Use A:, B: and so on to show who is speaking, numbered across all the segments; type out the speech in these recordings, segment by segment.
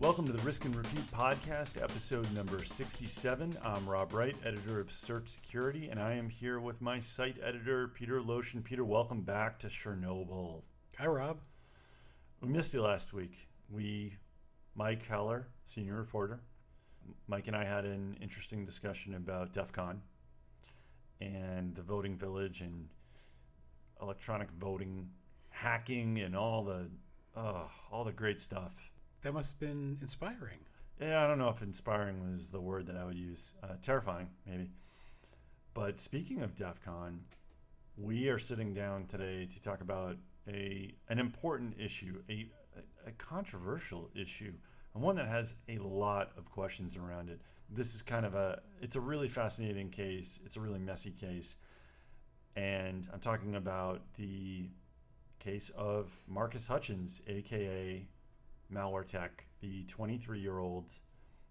A: Welcome to the Risk and Repeat podcast, episode number 67. I'm Rob Wright, editor of Search Security, and I am here with my site editor, Peter Loshin. Peter, welcome back to Chernobyl.
B: Hi, Rob.
A: We missed you last week. We, Mike Heller, senior reporter, Mike and I had an interesting discussion about DEF CON and the voting village and electronic voting hacking and all the uh, all the great stuff.
B: That must have been inspiring.
A: Yeah, I don't know if inspiring was the word that I would use. Uh, terrifying, maybe. But speaking of DEF CON, we are sitting down today to talk about a an important issue, a, a controversial issue, and one that has a lot of questions around it. This is kind of a it's a really fascinating case. It's a really messy case. And I'm talking about the case of Marcus Hutchins, aka Malwaretech, the 23 year old,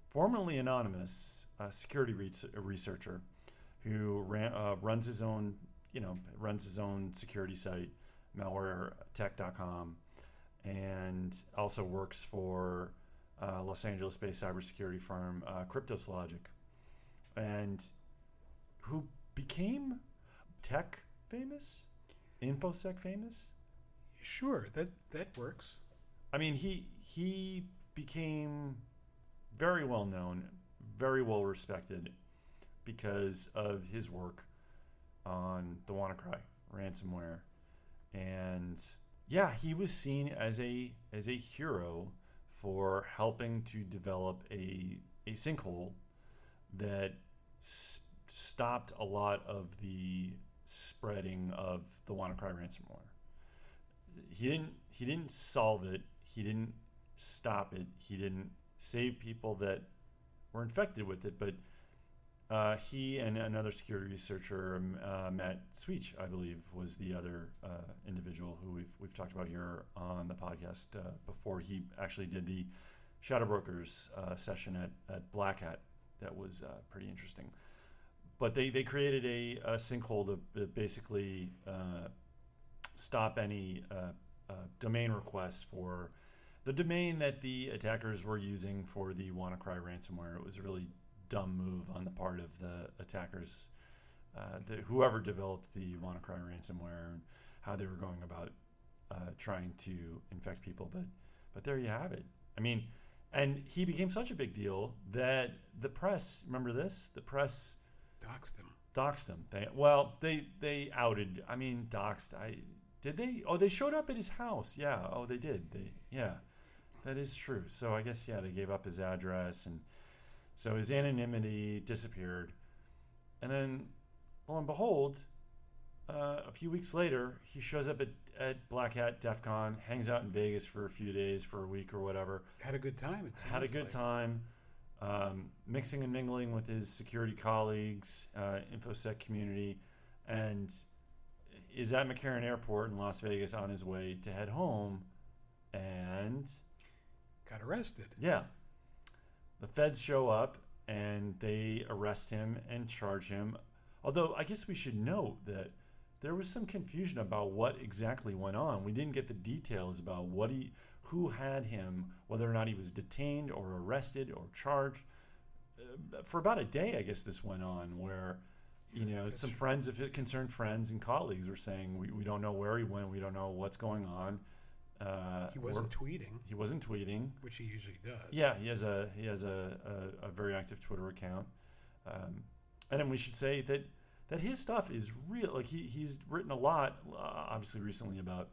A: formerly anonymous uh, security re- researcher who ran, uh, runs his own, you know, runs his own security site, malwaretech.com, and also works for uh, Los Angeles based cybersecurity firm uh, Kryptos Logic, and who became tech famous, infosec famous.
B: Sure, that that works.
A: I mean, he he became very well known, very well respected because of his work on the WannaCry ransomware, and yeah, he was seen as a as a hero for helping to develop a a sinkhole that s- stopped a lot of the spreading of the WannaCry ransomware. He didn't he didn't solve it. He didn't stop it. He didn't save people that were infected with it, but uh, he and another security researcher, um, uh, Matt Suiche, I believe, was the other uh, individual who we've we've talked about here on the podcast uh, before. He actually did the Shadow Brokers uh, session at, at Black Hat. That was uh, pretty interesting. But they, they created a, a sinkhole to basically stop any domain requests for the domain that the attackers were using for the WannaCry ransomware. It was a really dumb move on the part of the attackers, uh, the, whoever developed the WannaCry ransomware, and how they were going about uh, trying to infect people. But but there you have it. I mean, and he became such a big deal that the press. Remember this? The press
B: doxed him.
A: Doxed him. They, well, they they outed. I mean, doxed. I did they? Oh, they showed up at his house. Yeah. Oh, they did. They yeah. That is true. So I guess yeah, they gave up his address and so his anonymity disappeared. And then, lo and behold, uh, a few weeks later, he shows up at, at Black Hat DEF CON, hangs out in Vegas for a few days, for a week or whatever.
B: Had a good time. It
A: Had a good
B: like.
A: time, um, mixing and mingling with his security colleagues, uh, InfoSec community, and is at McCarran Airport in Las Vegas on his way to head home. And
B: got arrested.
A: Yeah, the feds show up and they arrest him and charge him. Although I guess we should note that there was some confusion about what exactly went on. We didn't get the details about what he, who had him, whether or not he was detained or arrested or charged. Uh, for about a day, I guess this went on, where you know That's some true. friends, if it concerned friends and colleagues, were saying we, we don't know where he went, we don't know what's going on.
B: Uh, he wasn't tweeting.
A: He wasn't tweeting,
B: which he usually does.
A: Yeah, he has a he has a, a, a very active Twitter account, um, and then we should say that that his stuff is real. Like he he's written a lot, uh, obviously recently about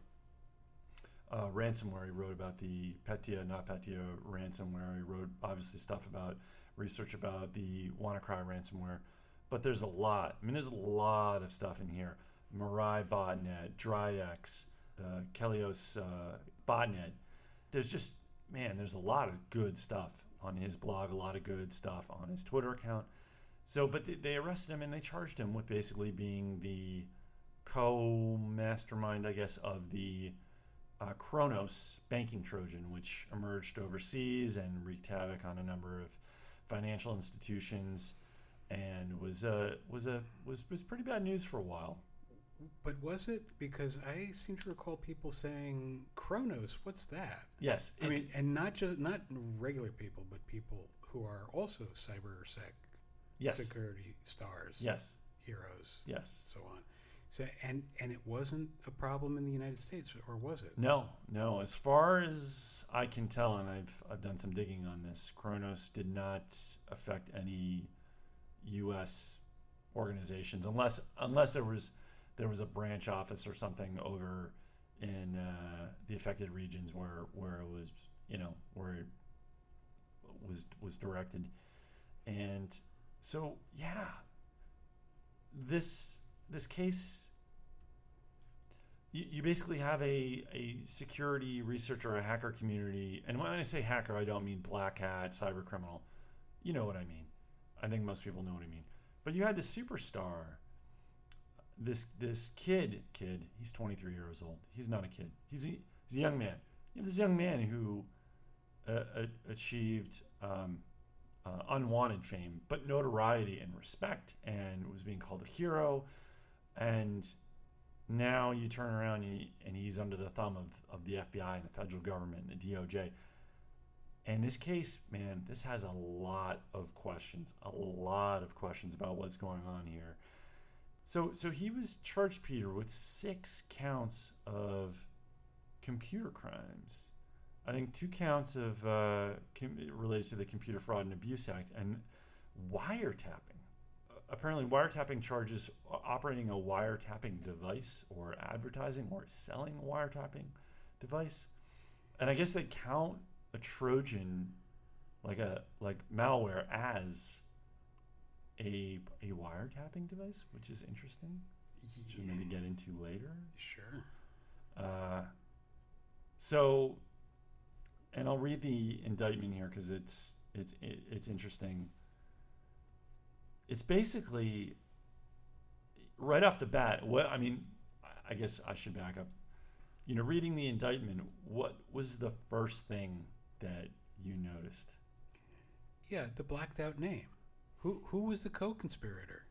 A: uh, ransomware. He wrote about the Petya, NotPetya ransomware. He wrote obviously stuff about research about the WannaCry ransomware. But there's a lot. I mean, there's a lot of stuff in here. Mirai botnet, Dridex uh, Kelihos uh, botnet. There's just man, there's a lot of good stuff on his blog, a lot of good stuff on his Twitter account. So, but they, they arrested him and they charged him with basically being the co-mastermind, I guess, of the uh, Kronos banking Trojan, which emerged overseas and wreaked havoc on a number of financial institutions, and was a was a was was pretty bad news for a while.
B: But was it because I seem to recall people saying Kronos? What's that?
A: Yes,
B: I mean, and not just not regular people, but people who are also cybersec
A: yes,
B: security stars,
A: yes,
B: heroes,
A: yes.
B: so on. So and and it wasn't a problem in the United States, or was it?
A: No, no. As far as I can tell, and I've I've done some digging on this, Kronos did not affect any U.S. organizations, unless unless there was there was a branch office or something over in uh, the affected regions where where it was you know where it was was directed, and so yeah, this this case you, basically have a, a security researcher, a hacker community, and when I say hacker, I don't mean black hat, cyber criminal. You know what I mean. I think most people know what I mean. But you had this superstar, this this kid, kid. He's 23 years old. He's not a kid. He's a, he's a young man. You have this young man who uh, achieved um, uh, unwanted fame, but notoriety and respect, and was being called a hero. And now you turn around and, he, and he's under the thumb of, of the FBI and the federal government and the DOJ. And this case, man, this has a lot of questions, a lot of questions about what's going on here. So, so he was charged, Peter, with six counts of computer crimes. I think two counts of uh, com- related to the Computer Fraud and Abuse Act and wiretapping apparently wiretapping charges operating a wiretapping device or advertising or selling a wiretapping device. And I guess they count a Trojan like a like malware as a a wiretapping device, which is interesting. Which we maybe get into later.
B: Sure.
A: Uh, so, and I'll read the indictment here because it's it's it's interesting it's basically right off the bat. What I mean, I guess I should back up. You know, reading the indictment, what was the first thing that you noticed?
B: Yeah, the blacked out name. Who who was the co-conspirator?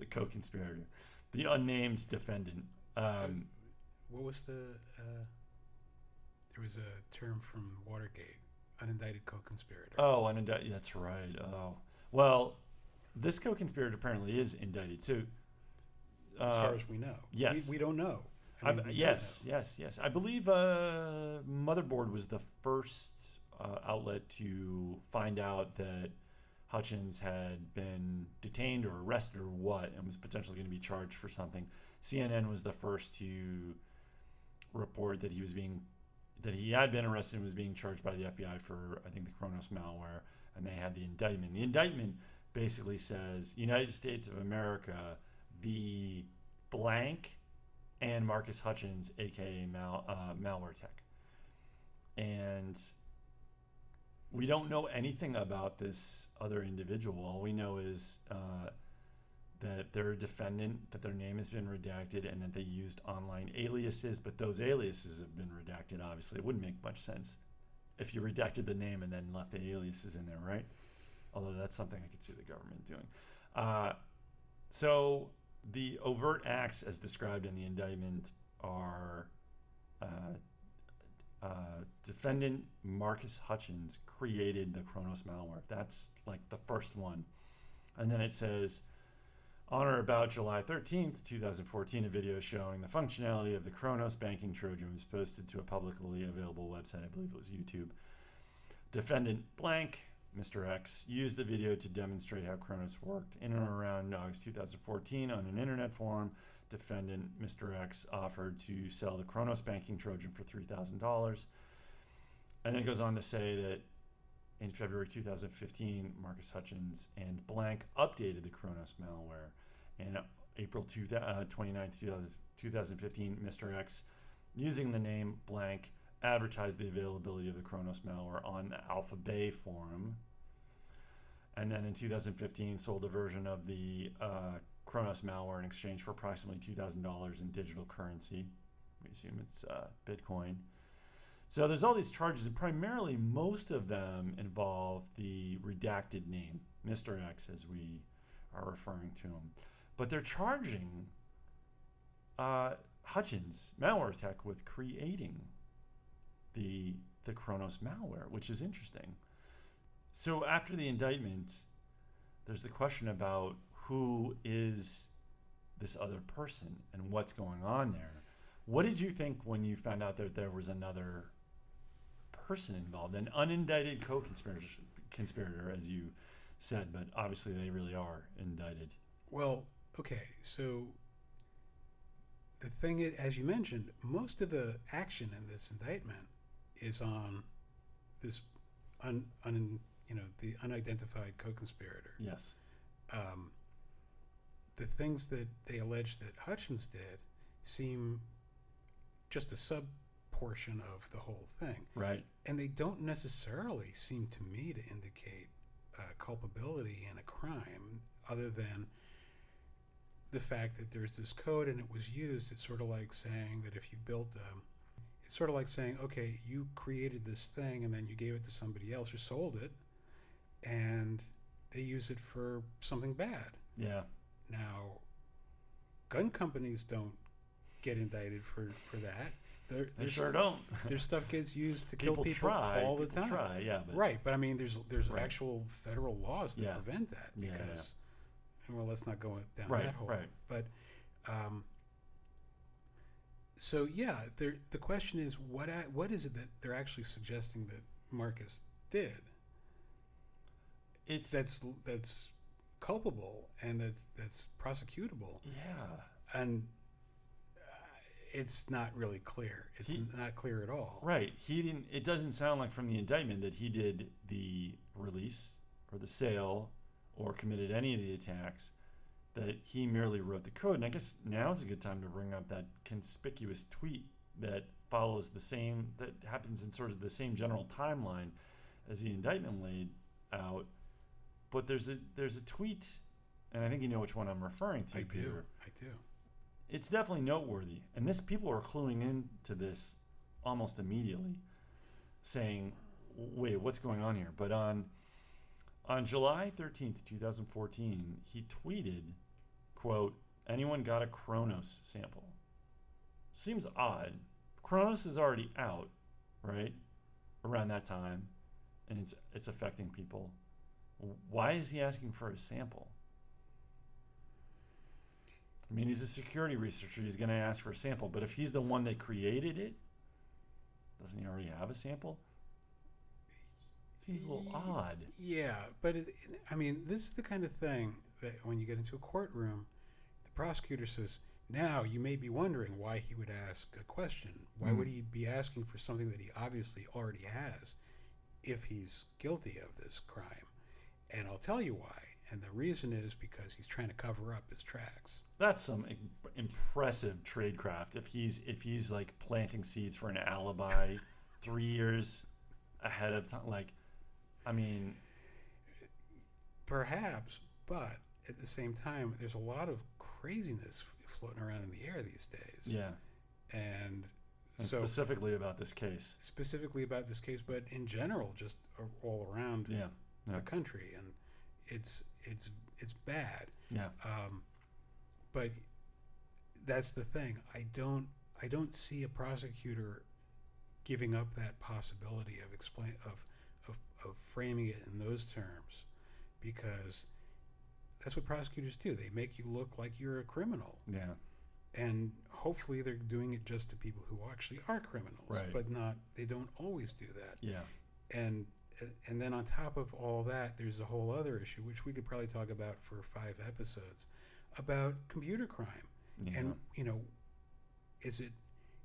A: the co-conspirator, the unnamed defendant. Um,
B: what was the? Uh, there was a term from Watergate, unindicted co-conspirator.
A: Oh, unindicted. That's right. Oh, well, this co-conspirator apparently is indicted. So,
B: uh, as far as we know,
A: yes,
B: we, we don't know.
A: I mean, yes, yes, yes. I believe uh, Motherboard was the first uh, outlet to find out that Hutchins had been detained or arrested or what, and was potentially going to be charged for something. CNN was the first to report that he was being that he had been arrested and was being charged by the FBI for I think the Kronos malware, and they had the indictment. The indictment basically says United States of America, the blank, and Marcus Hutchins, aka Mal, uh, Malware Tech. And we don't know anything about this other individual. All we know is uh, that they're a defendant, that their name has been redacted, and that they used online aliases, but those aliases have been redacted, obviously. It wouldn't make much sense if you redacted the name and then left the aliases in there, right? although that's something I could see the government doing. Uh, so the overt acts, as described in the indictment, are uh, uh, defendant Marcus Hutchins created the Kronos malware. That's like the first one. And then it says, on or about July 13th, 2014, a video showing the functionality of the Kronos banking Trojan was posted to a publicly available website. I believe it was YouTube. Defendant blank Mr. X used the video to demonstrate how Kronos worked. In and around August 2014, on an internet forum, defendant Mr. X offered to sell the Kronos banking Trojan for $3,000. And then goes on to say that in February 2015, Marcus Hutchins and Blank updated the Kronos malware. In April 2, uh, 29, 2015, Mr. X, using the name Blank, advertised the availability of the Kronos malware on the Alpha Bay forum. And then in 2015, sold a version of the uh, Kronos malware in exchange for approximately $2,000 in digital currency. We assume it's uh, Bitcoin. So there's all these charges, and primarily most of them involve the redacted name, Mr. X, as we are referring to him. But they're charging uh, Hutchins malware tech with creating the the Kronos malware, which is interesting. So after the indictment, there's the question about who is this other person and what's going on there. What did you think when you found out that there was another person involved, an unindicted co-conspirator, conspirator, as you said, but obviously they really are indicted.
B: Well, okay, so the thing is, as you mentioned, most of the action in this indictment is on this un, un you know the unidentified co-conspirator.
A: Yes.
B: Um, the things that they allege that Hutchins did seem just a sub portion of the whole thing,
A: Right.
B: and they don't necessarily seem to me to indicate uh, culpability in a crime, other than the fact that there's this code and it was used. It's sort of like saying that if you built a it's sort of like saying, okay, you created this thing and then you gave it to somebody else or sold it, and they use it for something bad.
A: Yeah.
B: Now, gun companies don't get indicted for, for that. Their,
A: They sure
B: stu-
A: don't.
B: Their stuff gets used to kill
A: people try
B: all the
A: people
B: time.
A: Try, yeah, but
B: Right, but I mean, there's there's
A: Right.
B: actual federal laws that
A: Yeah.
B: prevent that
A: Yeah, yeah,
B: because, well, let's not go down
A: Right,
B: that hole.
A: right.
B: But, um, so yeah, the question is, what a- what is it that they're actually suggesting that Marcus did?
A: it's
B: That's that's culpable and that's that's prosecutable,
A: yeah.
B: and uh, it's not really clear. It's
A: He-
B: not clear at all.
A: Right. He didn't. It doesn't sound like from the indictment that he did the release or the sale or committed any of the attacks. That he merely wrote the code. And I guess now is a good time to bring up that conspicuous tweet that follows the same that happens in sort of the same general timeline as the indictment laid out. But there's a there's a tweet, and I think you know which one I'm referring to,
B: I do. I do.
A: it's definitely noteworthy. And this people are cluing into this almost immediately, saying, "Wait, what's going on here?" But on on July thirteenth, two thousand fourteen, he tweeted, "Quote: Anyone got a Kronos sample?" Seems odd. Kronos is already out, right? Around that time, and it's it's affecting people. Why is he asking for a sample? I mean, he's a security researcher. He's going to ask for a sample. But if he's the one that created it, doesn't he already have a sample? Seems a little odd.
B: Yeah, but it, I mean, this is the kind of thing that when you get into a courtroom, the prosecutor says, "Now you may be wondering why he would ask a question. Why
A: Mm.
B: would he be asking for something that he obviously already has, if he's guilty of this crime?" And I'll tell you why. And the reason is because he's trying to cover up his tracks.
A: That's some im- impressive tradecraft. If he's if he's like planting seeds for an alibi three years ahead of time, like, I mean,
B: Perhaps, but at the same time, there's a lot of craziness floating around in the air these days.
A: yeah.
B: And
A: And
B: so
A: specifically about this case,
B: specifically about this case, but in general, just all around
A: yeah, yeah.
B: the country, and it's it's it's bad.
A: yeah,
B: Um, but that's the thing. I don't I don't see a prosecutor giving up that possibility of explain of of, framing it in those terms, because that's what prosecutors do. They make you look like you're a criminal
A: yeah,
B: and hopefully they're doing it just to people who actually are criminals
A: Right.
B: but not they don't always do that
A: yeah,
B: and and then on top of all that there's a whole other issue which we could probably talk about for five episodes about computer crime
A: yeah.
B: and you know is it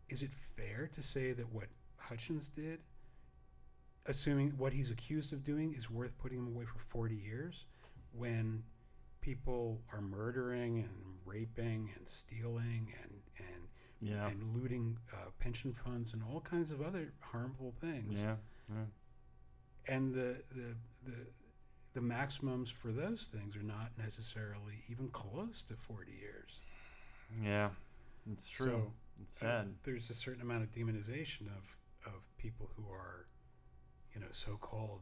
B: is it fair to say that what Hutchins did assuming what he's accused of doing is worth putting him away for 40 years when people are murdering and raping and stealing and and,
A: yeah,
B: and looting uh, pension funds and all kinds of other harmful things
A: yeah, yeah.
B: and the, the the the maximums for those things are not necessarily even close to 40 years
A: Yeah, it's true.
B: So,
A: it's
B: uh, there's a certain amount of demonization of of people who are you know so-called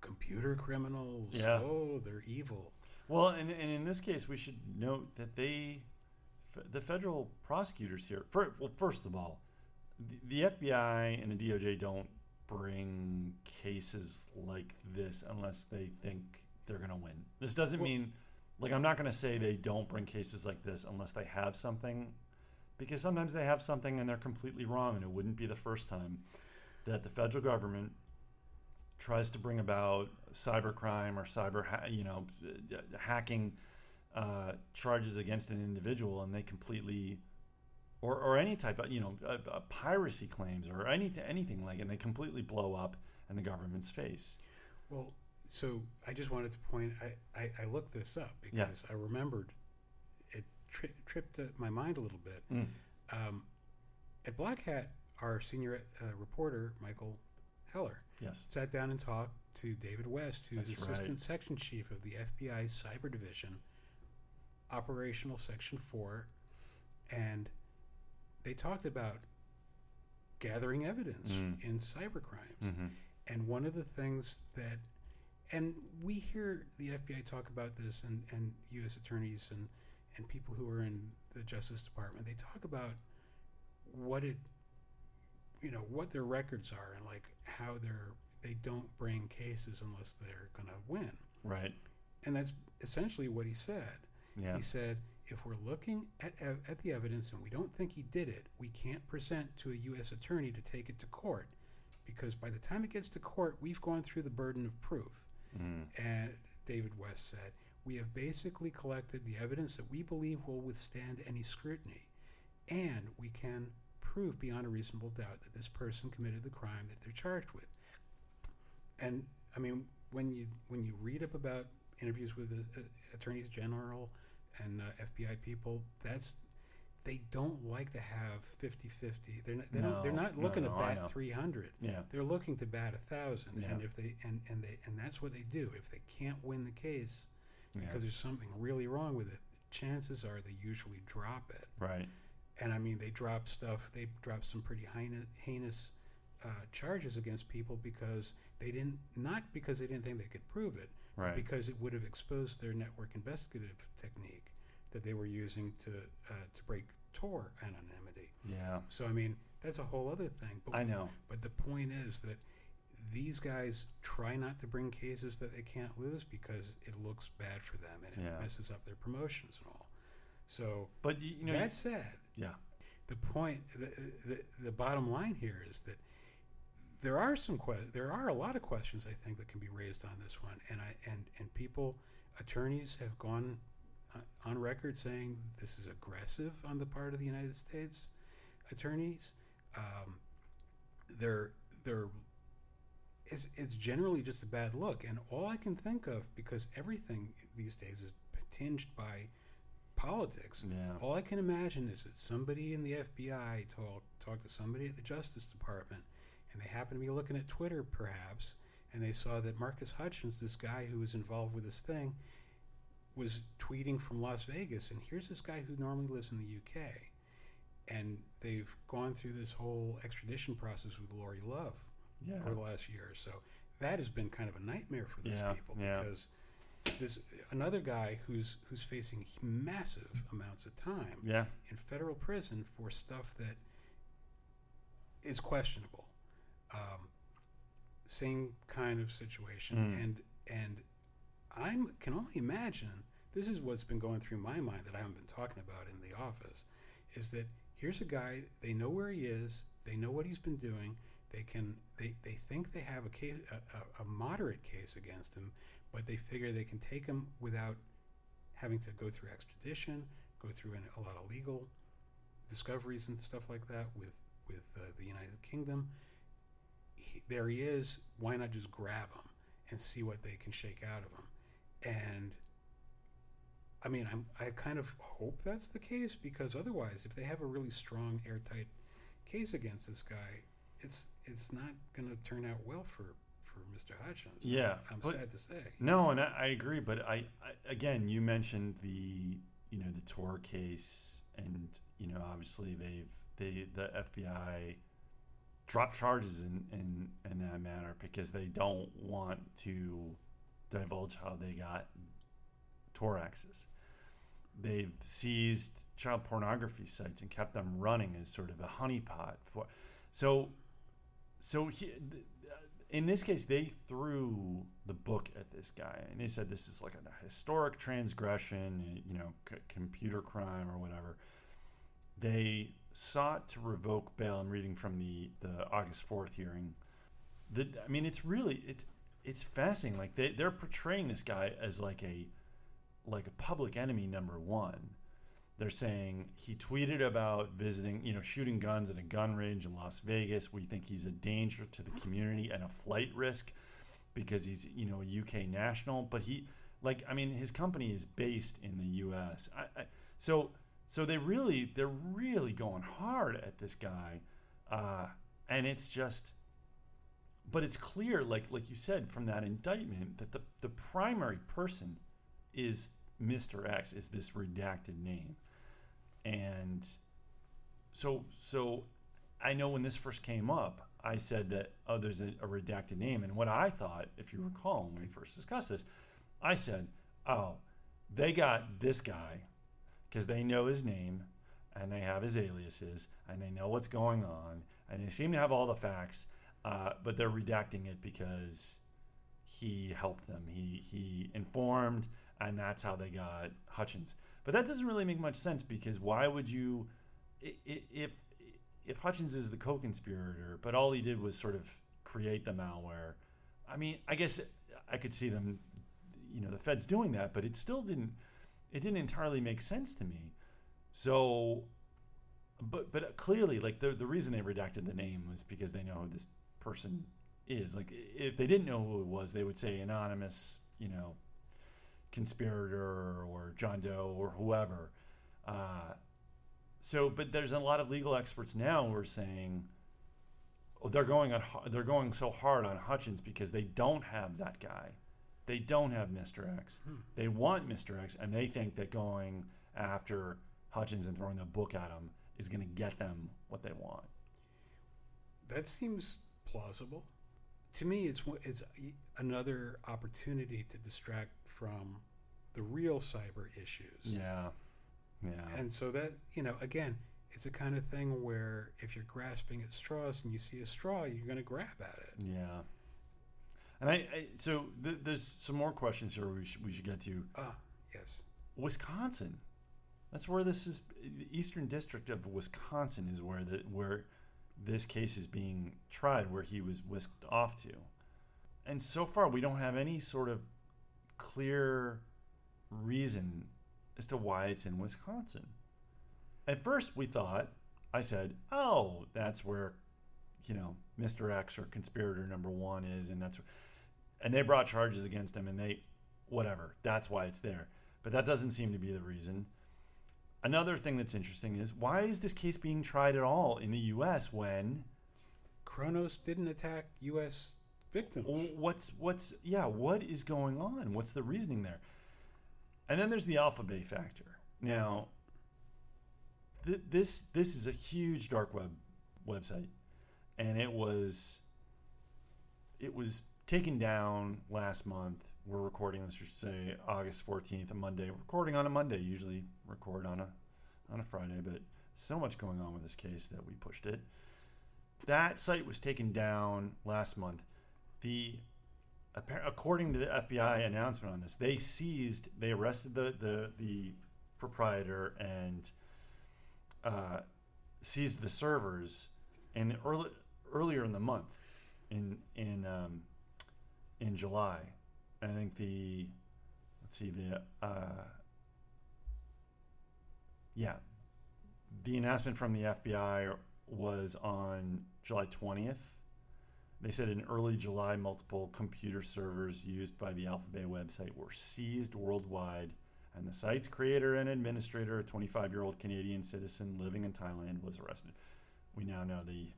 B: computer criminals
A: Yeah.
B: oh they're evil
A: Well, and, and in this case, we should note that they the federal prosecutors here. For, well, first of all, the, the FBI and the DOJ don't bring cases like this unless they think they're going to win. This doesn't
B: Well-
A: mean, like, I'm not going to say they don't bring cases like this unless they have something, because sometimes they have something and they're completely wrong, and it wouldn't be the first time that the federal government tries to bring about cybercrime or cyber, ha- you know, hacking uh, charges against an individual, and they completely, or, or any type of, you know, uh, uh, piracy claims or anything, anything like, and they completely blow up in the government's face.
B: Well, so I just wanted to point. I, I, I looked this up
A: Yeah.
B: because I remembered it tri- tripped my mind a little bit.
A: Mm.
B: Um, at Black Hat, our senior uh, reporter Michael Heller
A: Yes.
B: sat down and talked to David West, who's
A: That's
B: assistant
A: right.
B: section chief of the FBI's cyber division, operational section four, and they talked about gathering evidence
A: Mm.
B: in cyber crimes.
A: Mm-hmm.
B: And one of the things that, and we hear the FBI talk about this, and, and U.S. attorneys and, and people who are in the Justice Department, they talk about what it, you know, what their records are and like how they're, they don't bring cases unless they're going to win.
A: Right.
B: And that's essentially what he said.
A: Yeah.
B: He said, if we're looking at, ev- at the evidence and we don't think he did it, we can't present to a U.S. attorney to take it to court because by the time it gets to court, we've gone through the burden of proof.
A: Mm.
B: And David West said, we have basically collected the evidence that we believe will withstand any scrutiny. And we can prove beyond a reasonable doubt that this person committed the crime that they're charged with. And I mean, when you when you read up about interviews with the, uh, attorneys general and uh, FBI people, that's they don't like to have 50-50. They're not, they don't, they're not looking
A: no,
B: to bat 300
A: Yeah.
B: they're looking to bat a thousand
A: Yeah.
B: and if they and, and they and that's what they do if they can't win the case
A: Yeah.
B: because there's something really wrong with it chances are they usually drop it
A: Right.
B: And i mean they drop stuff they drop some pretty heinous, heinous uh, charges against people because they didn't not because they didn't think they could prove it but
A: Right.
B: because it would have exposed their network investigative technique that they were using to uh, to break tor anonymity
A: Yeah.
B: so i mean that's a whole other thing but
A: I know.
B: but the point is that these guys try not to bring cases that they can't lose because it looks bad for them and it messes up their promotions and all. So
A: But y- you know,
B: that said,
A: yeah.
B: the point, the, the, the bottom line here is that there are some que- there are a lot of questions I think that can be raised on this one, and I and and people, attorneys have gone uh, on record saying this is aggressive on the part of the United States attorneys. Um, they're they're it's, it's generally just a bad look, and all I can think of because everything these days is tinged by politics.
A: Yeah.
B: All I can imagine is that somebody in the FBI talk, talked to somebody at the Justice Department, and they happened to be looking at Twitter, perhaps, and they saw that Marcus Hutchins, this guy who was involved with this thing, was tweeting from Las Vegas, and here's this guy who normally lives in the UK, and they've gone through this whole extradition process with Lauri Love
A: Yeah.
B: over the last year or so. That has been kind of a nightmare for these
A: Yeah,
B: people because this another guy who's who's facing massive amounts of time
A: Yeah.
B: in federal prison for stuff that is questionable. Um, same kind of situation,
A: Mm.
B: and and I can only imagine. This is what's been going through my mind that I haven't been talking about in the office. Is that here's a guy they know where he is, they know what he's been doing, they can they, they think they have a case a, a, a moderate case against him, but they figure they can take him without having to go through extradition, go through an, a lot of legal discoveries and stuff like that with with uh, the United Kingdom. He, there he is. Why not just grab him and see what they can shake out of him? And I mean, I'm, I kind of hope that's the case because otherwise, if they have a really strong, airtight case against this guy, it's it's not going to turn out well for for Mr. Hutchins.
A: Yeah,
B: I'm
A: but-
B: sad to say.
A: No, and I, I agree, but I, I again, you mentioned the you know the Tor case, and you know obviously they've they the FBI dropped charges in in in that matter because they don't want to divulge how they got Tor access. they've seized child pornography sites and kept them running as sort of a honeypot for. So, so he, in this case, they threw the book at this guy and they said this is like a historic transgression, you know, c- computer crime or whatever. They sought to revoke bail. I'm reading from the the August 4th hearing. The, I mean, it's really it it's fascinating. Like they they're portraying this guy as like a like a public enemy number one. They're saying he tweeted about visiting, you know, shooting guns at a gun range in Las Vegas. We think he's a danger to the community and a flight risk because he's, you know, a UK national. But he, like, I mean, his company is based in the U.S. I, I, so, so they really, they're really going hard at this guy, uh, and it's just, but it's clear, like, like you said from that indictment, that the the primary person is Mr. X, is this redacted name and so so I know when this first came up, I said that oh, there's a, a, redacted name, and what I thought, if you recall, when we first discussed this, I said, oh, they got this guy because they know his name and they have his aliases and they know what's going on and they seem to have all the facts, uh, but they're redacting it because he helped them. He he informed, and that's how they got Hutchins. But that doesn't really make much sense because why would you, if if Hutchins is the co-conspirator, but all he did was sort of create the malware? I mean, I guess I could see them, you know, the feds doing that, but it still didn't. It didn't entirely make sense to me. So, but but clearly, like the the reason they redacted the name was because they know who this person is. Like if they didn't know who it was, they would say anonymous, you know, conspirator or John Doe or whoever. Uh, so, but there's a lot of legal experts now who are saying, oh, they're going on, they're going so hard on Hutchins because they don't have that guy. They don't have Mr. X. Hmm. They want Mr. X, and they think that going after Hutchins and throwing the book at him is going to get them what they want.
B: That seems plausible to me, it's it's another opportunity to distract from the real cyber issues.
A: Yeah, yeah.
B: And so that you know, again, it's a kind of thing where if you're grasping at straws and you see a straw, you're going to grab at it.
A: Yeah. And I, I so th- there's some more questions here we should, we should get to.
B: Ah, yes.
A: Wisconsin. That's where this is. The Eastern District of Wisconsin is where the where this case is being tried where he was whisked off to. And so far, we don't have any sort of clear reason as to why it's in Wisconsin. At first, we thought, I said, oh, that's where, you know, Mr. X or conspirator number one is, and that's, and they brought charges against him, and they, whatever, that's why it's there. But that doesn't seem to be the reason. Another thing that's interesting is why is this case being tried at all in the U.S. when
B: Kronos didn't attack U.S. victims?
A: What's what's yeah? What is going on? What's the reasoning there? And then there's the Alpha Bay factor. Now, th- this this is a huge dark web website, and it was it was taken down last month we're recording this, say August 14th, a Monday. Recording on a Monday. Usually record on a on a Friday, but so much going on with this case that we pushed it. That site was taken down last month. The according to the FBI announcement on this, they seized, they arrested the the, the proprietor and uh, seized the servers. And early, earlier in the month, in in um, in July, I think the let's see the uh, yeah the announcement from the FBI was on July 20th. They said in early July, multiple computer servers used by the Alphabay website were seized worldwide, and the site's creator and administrator, a 25 year old Canadian citizen living in Thailand, was arrested. We now know the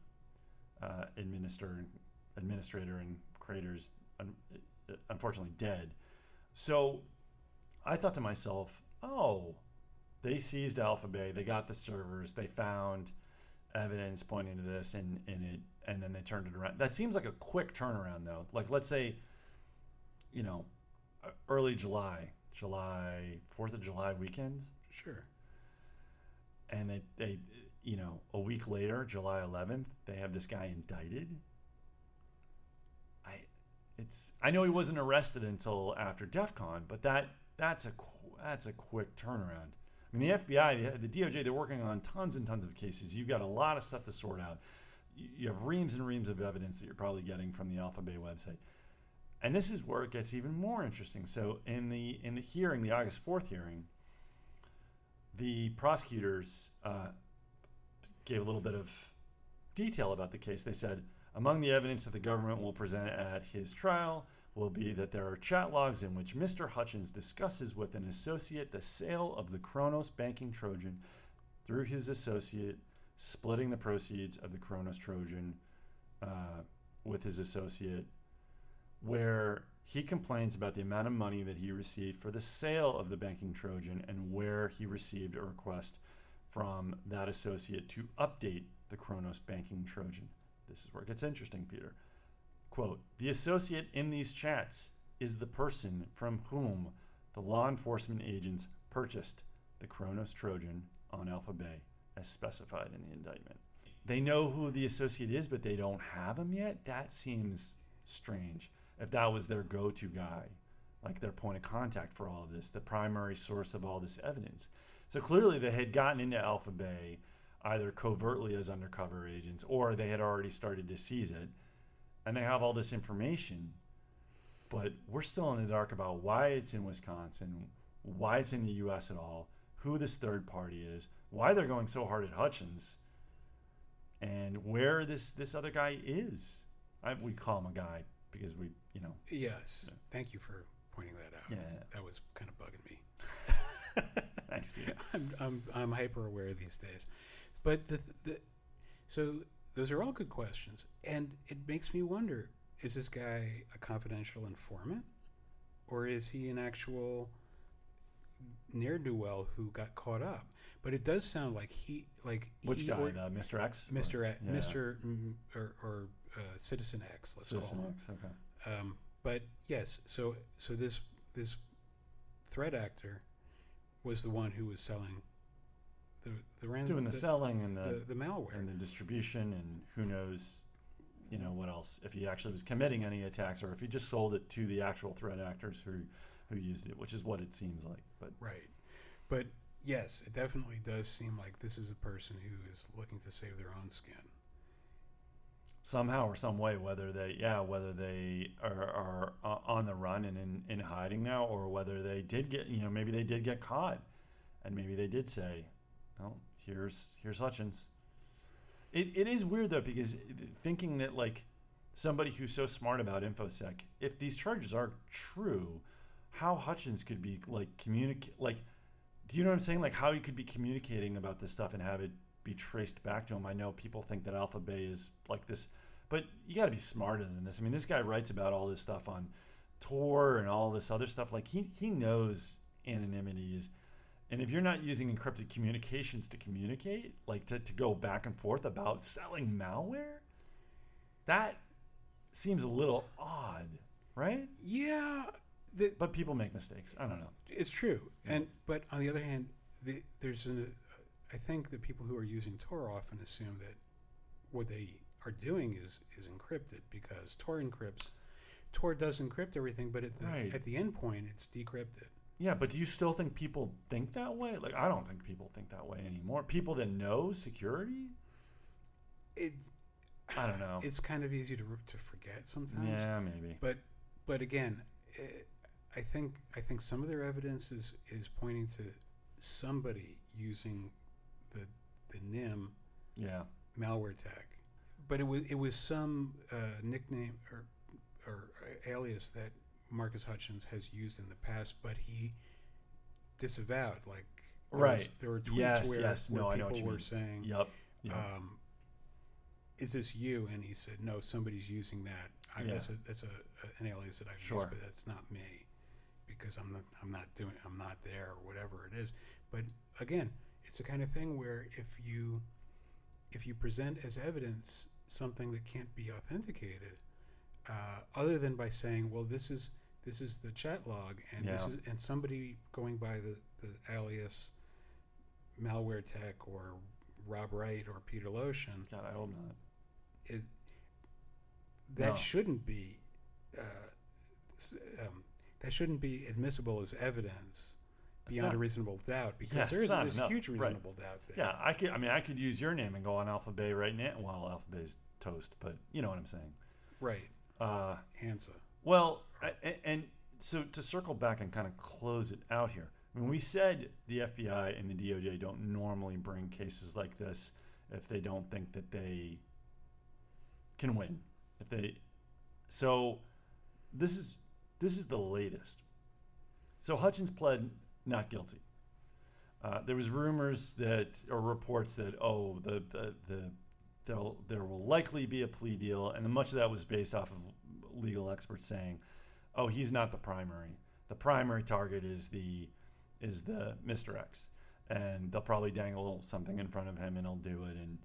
A: uh, administrator, administrator and creators unfortunately dead. So I thought to myself, oh, they seized Alphabay, they got the servers, they found evidence pointing to this, and, and it, and then they turned it around. That seems like a quick turnaround, though. Like let's say, you know, early July, July Fourth of July weekend.
B: Sure.
A: And they, they, you know, a week later, July 11th, they have this guy indicted. It's. I know he wasn't arrested until after DEF CON, but that that's a that's a quick turnaround. I mean, the FBI, the, the DOJ, they're working on tons and tons of cases. You've got a lot of stuff to sort out. You, have reams and reams of evidence that you're probably getting from the Alpha Bay website. And this is where it gets even more interesting. So in the in the hearing, the August fourth hearing, the prosecutors uh, gave a little bit of detail about the case. They said among the evidence that the government will present at his trial will be that there are chat logs in which Mr. Hutchins discusses with an associate the sale of the Kronos banking Trojan through his associate, splitting the proceeds of the Kronos Trojan uh, with his associate, where he complains about the amount of money that he received for the sale of the banking Trojan and where he received a request from that associate to update the Kronos banking Trojan. This is where it gets interesting, Peter. Quote The associate in these chats is the person from whom the law enforcement agents purchased the Kronos Trojan on Alpha Bay, as specified in the indictment. They know who the associate is, but they don't have him yet? That seems strange. If that was their go to guy, like their point of contact for all of this, the primary source of all this evidence. So clearly they had gotten into Alpha Bay either covertly as undercover agents or they had already started to seize it and they have all this information but we're still in the dark about why it's in Wisconsin, why it's in the US at all, who this third party is, why they're going so hard at Hutchins, and where this this other guy is. I, we call him a guy because we, you know.
B: Yes.
A: Yeah.
B: Thank you for pointing that out.
A: Yeah.
B: That was kind of bugging me.
A: Thanks, Peter.
B: I'm, I'm, I'm hyper aware these days. But the, the so those are all good questions, and it makes me wonder: Is this guy a confidential informant, or is he an actual ne'er do well who got caught up? But it does sound like he like
A: Which
B: he
A: guy?
B: or-
A: uh, Mr. X?
B: Mr. A,
A: Yeah.
B: Mr. mm, or, or uh, Citizen X. Let's
A: Citizen
B: call him.
A: X, okay.
B: Um, but yes, so so this this threat actor was the one who was selling the the ran
A: Doing the, selling and the,
B: the, the malware.
A: and the distribution and who knows, you know, what else. If he actually was committing any attacks or if he just sold it to the actual threat actors who who used it, which is what it seems like. But
B: right, but yes, it definitely does seem like this is a person who is looking to save their own skin.
A: somehow or some way, whether they, yeah, whether they are, are on the run and in, in hiding now, or whether they did get, you know, maybe they did get caught, and maybe they did say, "Oh, here's here's Hutchins." It it is weird though because thinking that like somebody who's so smart about infosec, if these charges are true, how Hutchins could be like communicate like, do you know what I'm saying? Like how he could be communicating about this stuff and have it be traced back to him. I know people think that Alpha Bay is like this, but you got to be smarter than this. I mean, this guy writes about all this stuff on Tor and all this other stuff. Like he he knows anonymity is, and if you're not using encrypted communications to communicate, like to, to go back and forth about selling malware, that seems a little odd, right?
B: Yeah, the,
A: But people make mistakes. I don't know.
B: It's true,
A: Yeah.
B: and but on the other hand, the, there's an, I think that people who are using Tor often assume that what they are doing is is encrypted because Tor encrypts. Tor does encrypt everything, but at the
A: Right.
B: at the end point, it's decrypted.
A: Yeah, but do you still think people think that way? Like, I don't think people think that way anymore. People that know security,
B: It
A: I don't know.
B: it's kind of easy to to forget sometimes.
A: yeah, maybe.
B: But but again, eh, I think I think some of their evidence is is pointing to somebody using the the NIM
A: Yeah,
B: malware tag, but it was it was some uh, nickname or or alias that Marcus Hutchins has used in the past, but he disavowed. Like there was-
A: Right.
B: there were tweets
A: Yes,
B: where,
A: yes.
B: where
A: No, I know what
B: people were
A: mean.
B: saying,
A: yep, yep.
B: um, "Is this you?" And he said, "No, somebody's using that. I,
A: Yeah.
B: That's a that's a, a- an alias that I've
A: Sure.
B: used, but that's not me because I'm not I'm not doing I'm not there or whatever it is." But again, it's the kind of thing where if you if you present as evidence something that can't be authenticated, uh, other than by saying, "Well, this is this is the chat log," and this is and somebody going by the the alias malware tech or Rob Wright or Peter Loshin,
A: God, I hope not.
B: is that
A: No.
B: shouldn't be uh, um, that shouldn't be admissible as evidence
A: It's
B: beyond
A: not.
B: a reasonable doubt because
A: Yeah,
B: there is this
A: enough.
B: huge
A: Right.
B: reasonable doubt there.
A: Yeah, I could. I mean, I could use your name and go on Alpha Bay right now. Well, Alpha Bay's toast, but you know what I'm saying.
B: Right.
A: Uh,
B: Hansa.
A: Well, and so to circle back and kind of close it out here, I mean, we said the FBI and the DOJ don't normally bring cases like this if they don't think that they can win. If they, so this is this is the latest. So Hutchins pled not guilty. Uh, there was rumors that or reports that oh the the, the there'll, there will likely be a plea deal, and much of that was based off of legal experts saying, "Oh, he's not the primary. The primary target is the is the Mr. X, and they'll probably dangle something in front of him, and he'll do it, and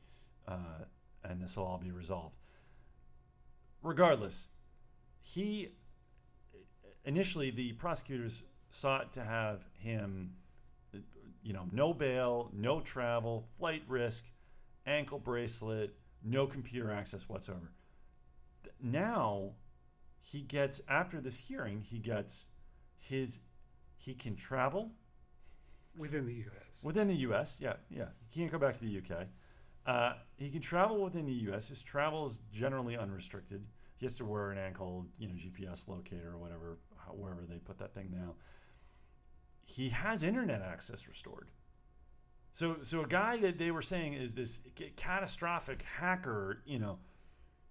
A: uh, and this will all be resolved." Regardless, he initially the prosecutors sought to have him, you know, no bail, no travel, flight risk, ankle bracelet, no computer access whatsoever. Now he gets after this hearing, he gets his he can travel
B: Within the U.S.
A: within the U.S. Yeah, yeah, he can't go back to the U.K. Uh, he can travel within the U.S. His travel is generally unrestricted. He has to wear an ankle, you know, GPS locator or whatever, wherever they put that thing now. He has internet access restored. So, so a guy that they were saying is this catastrophic hacker, you know,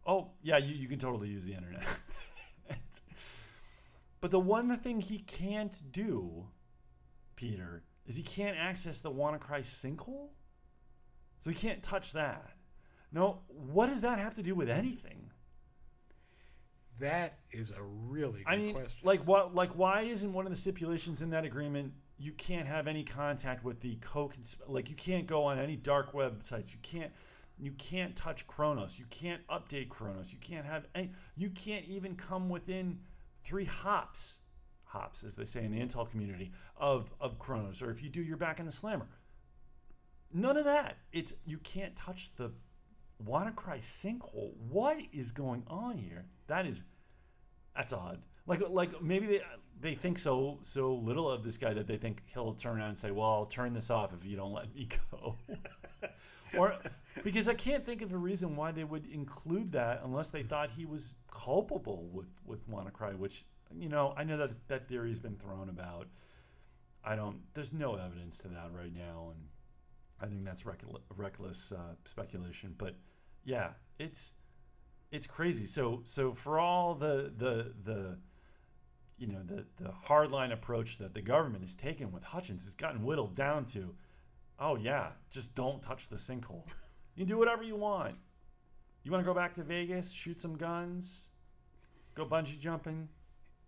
A: oh yeah, you, you can totally use the internet. but the one thing he can't do, Peter, is he can't access the WannaCry sinkhole. So he can't touch that. No, what does that have to do with anything?
B: That is a really good
A: I mean,
B: question.
A: like what? Like why isn't one of the stipulations in that agreement you can't have any contact with the co like you can't go on any dark websites. You can't you can't touch Kronos. You can't update Kronos. You can't have any. You can't even come within three hops, hops as they say in the Intel community of of Kronos. Or if you do, you're back in the Slammer. None of that. It's you can't touch the WannaCry sinkhole. What is going on here? That is that's odd. Like like maybe they they think so so little of this guy that they think he'll turn around and say, "Well, I'll turn this off if you don't let me go." or because I can't think of a reason why they would include that unless they thought he was culpable with with WannaCry, which you know I know that that theory's been thrown about. I don't. There's no evidence to that right now, and I think that's reckless, uh, speculation. But yeah, it's it's crazy. So so for all the the the you know the the hardline approach that the government has taken with Hutchins has gotten whittled down to, oh yeah, just don't touch the sinkhole. You can do whatever you want. You want to go back to Vegas, shoot some guns, go bungee jumping,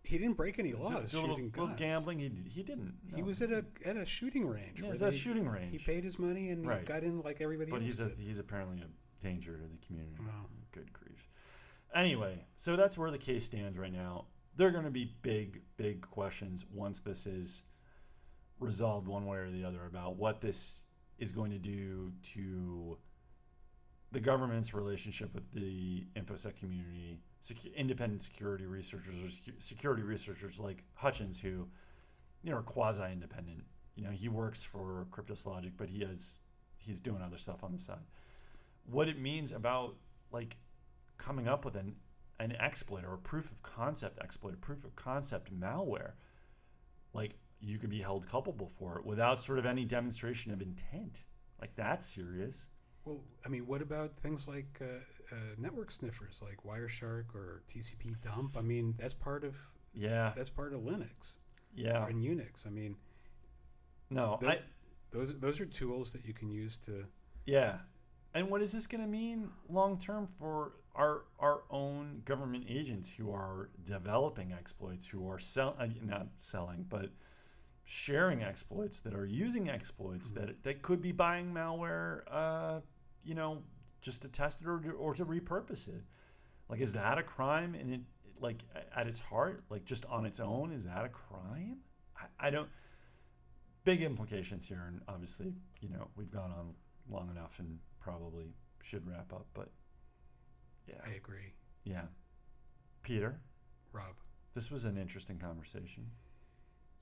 B: he didn't break any laws
A: do a little,
B: shooting
A: little
B: guns.
A: gambling. He he didn't.
B: He was at a at a shooting range.
A: Yeah,
B: where
A: it's a shooting range.
B: He paid his money and
A: Right.
B: got in like everybody
A: but
B: else.
A: he's a, he's apparently a danger to the community.
B: Wow.
A: Good grief. Anyway, so that's where the case stands right now. There are going to be big, big questions once this is resolved one way or the other about what this is going to do to the government's relationship with the infosec community, secu- independent security researchers or secu- security researchers like Hutchins, who you know are quasi-independent. You know, he works for Kryptos Logic, but he has he's doing other stuff on the side. What it means about like coming up with an an exploit or a proof of concept exploit, a proof of concept malware, like you could be held culpable for it without sort of any demonstration of intent. Like that's serious.
B: Well, I mean, what about things like uh, uh, network sniffers, like Wireshark or TCP dump? I mean, that's part of
A: Yeah,
B: that's part of Linux
A: yeah.
B: and Unix. I mean,
A: No, I
B: those those are tools that you can use to.
A: yeah. And what is this going to mean long term for our our own government agents who are developing exploits, who are sell uh, not selling, but sharing exploits that are using exploits that that could be buying malware, uh, you know, just to test it or to, or to repurpose it. Like, is that a crime? And it like at its heart, like just on its own, is that a crime? I, I don't. big implications here, and obviously, you know, we've gone on long enough and probably should wrap up. But yeah,
B: I agree.
A: yeah. Peter,
B: Rob,
A: this was an interesting conversation.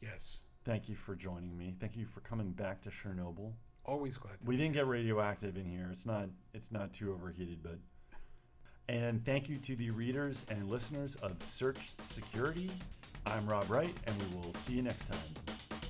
B: yes.
A: Thank you for joining me. Thank you for coming back to Chernobyl.
B: Always glad to
A: We didn't get radioactive in here. It's not it's not too overheated, but and thank you to the readers and listeners of Search Security. I'm Rob Wright, and we will see you next time.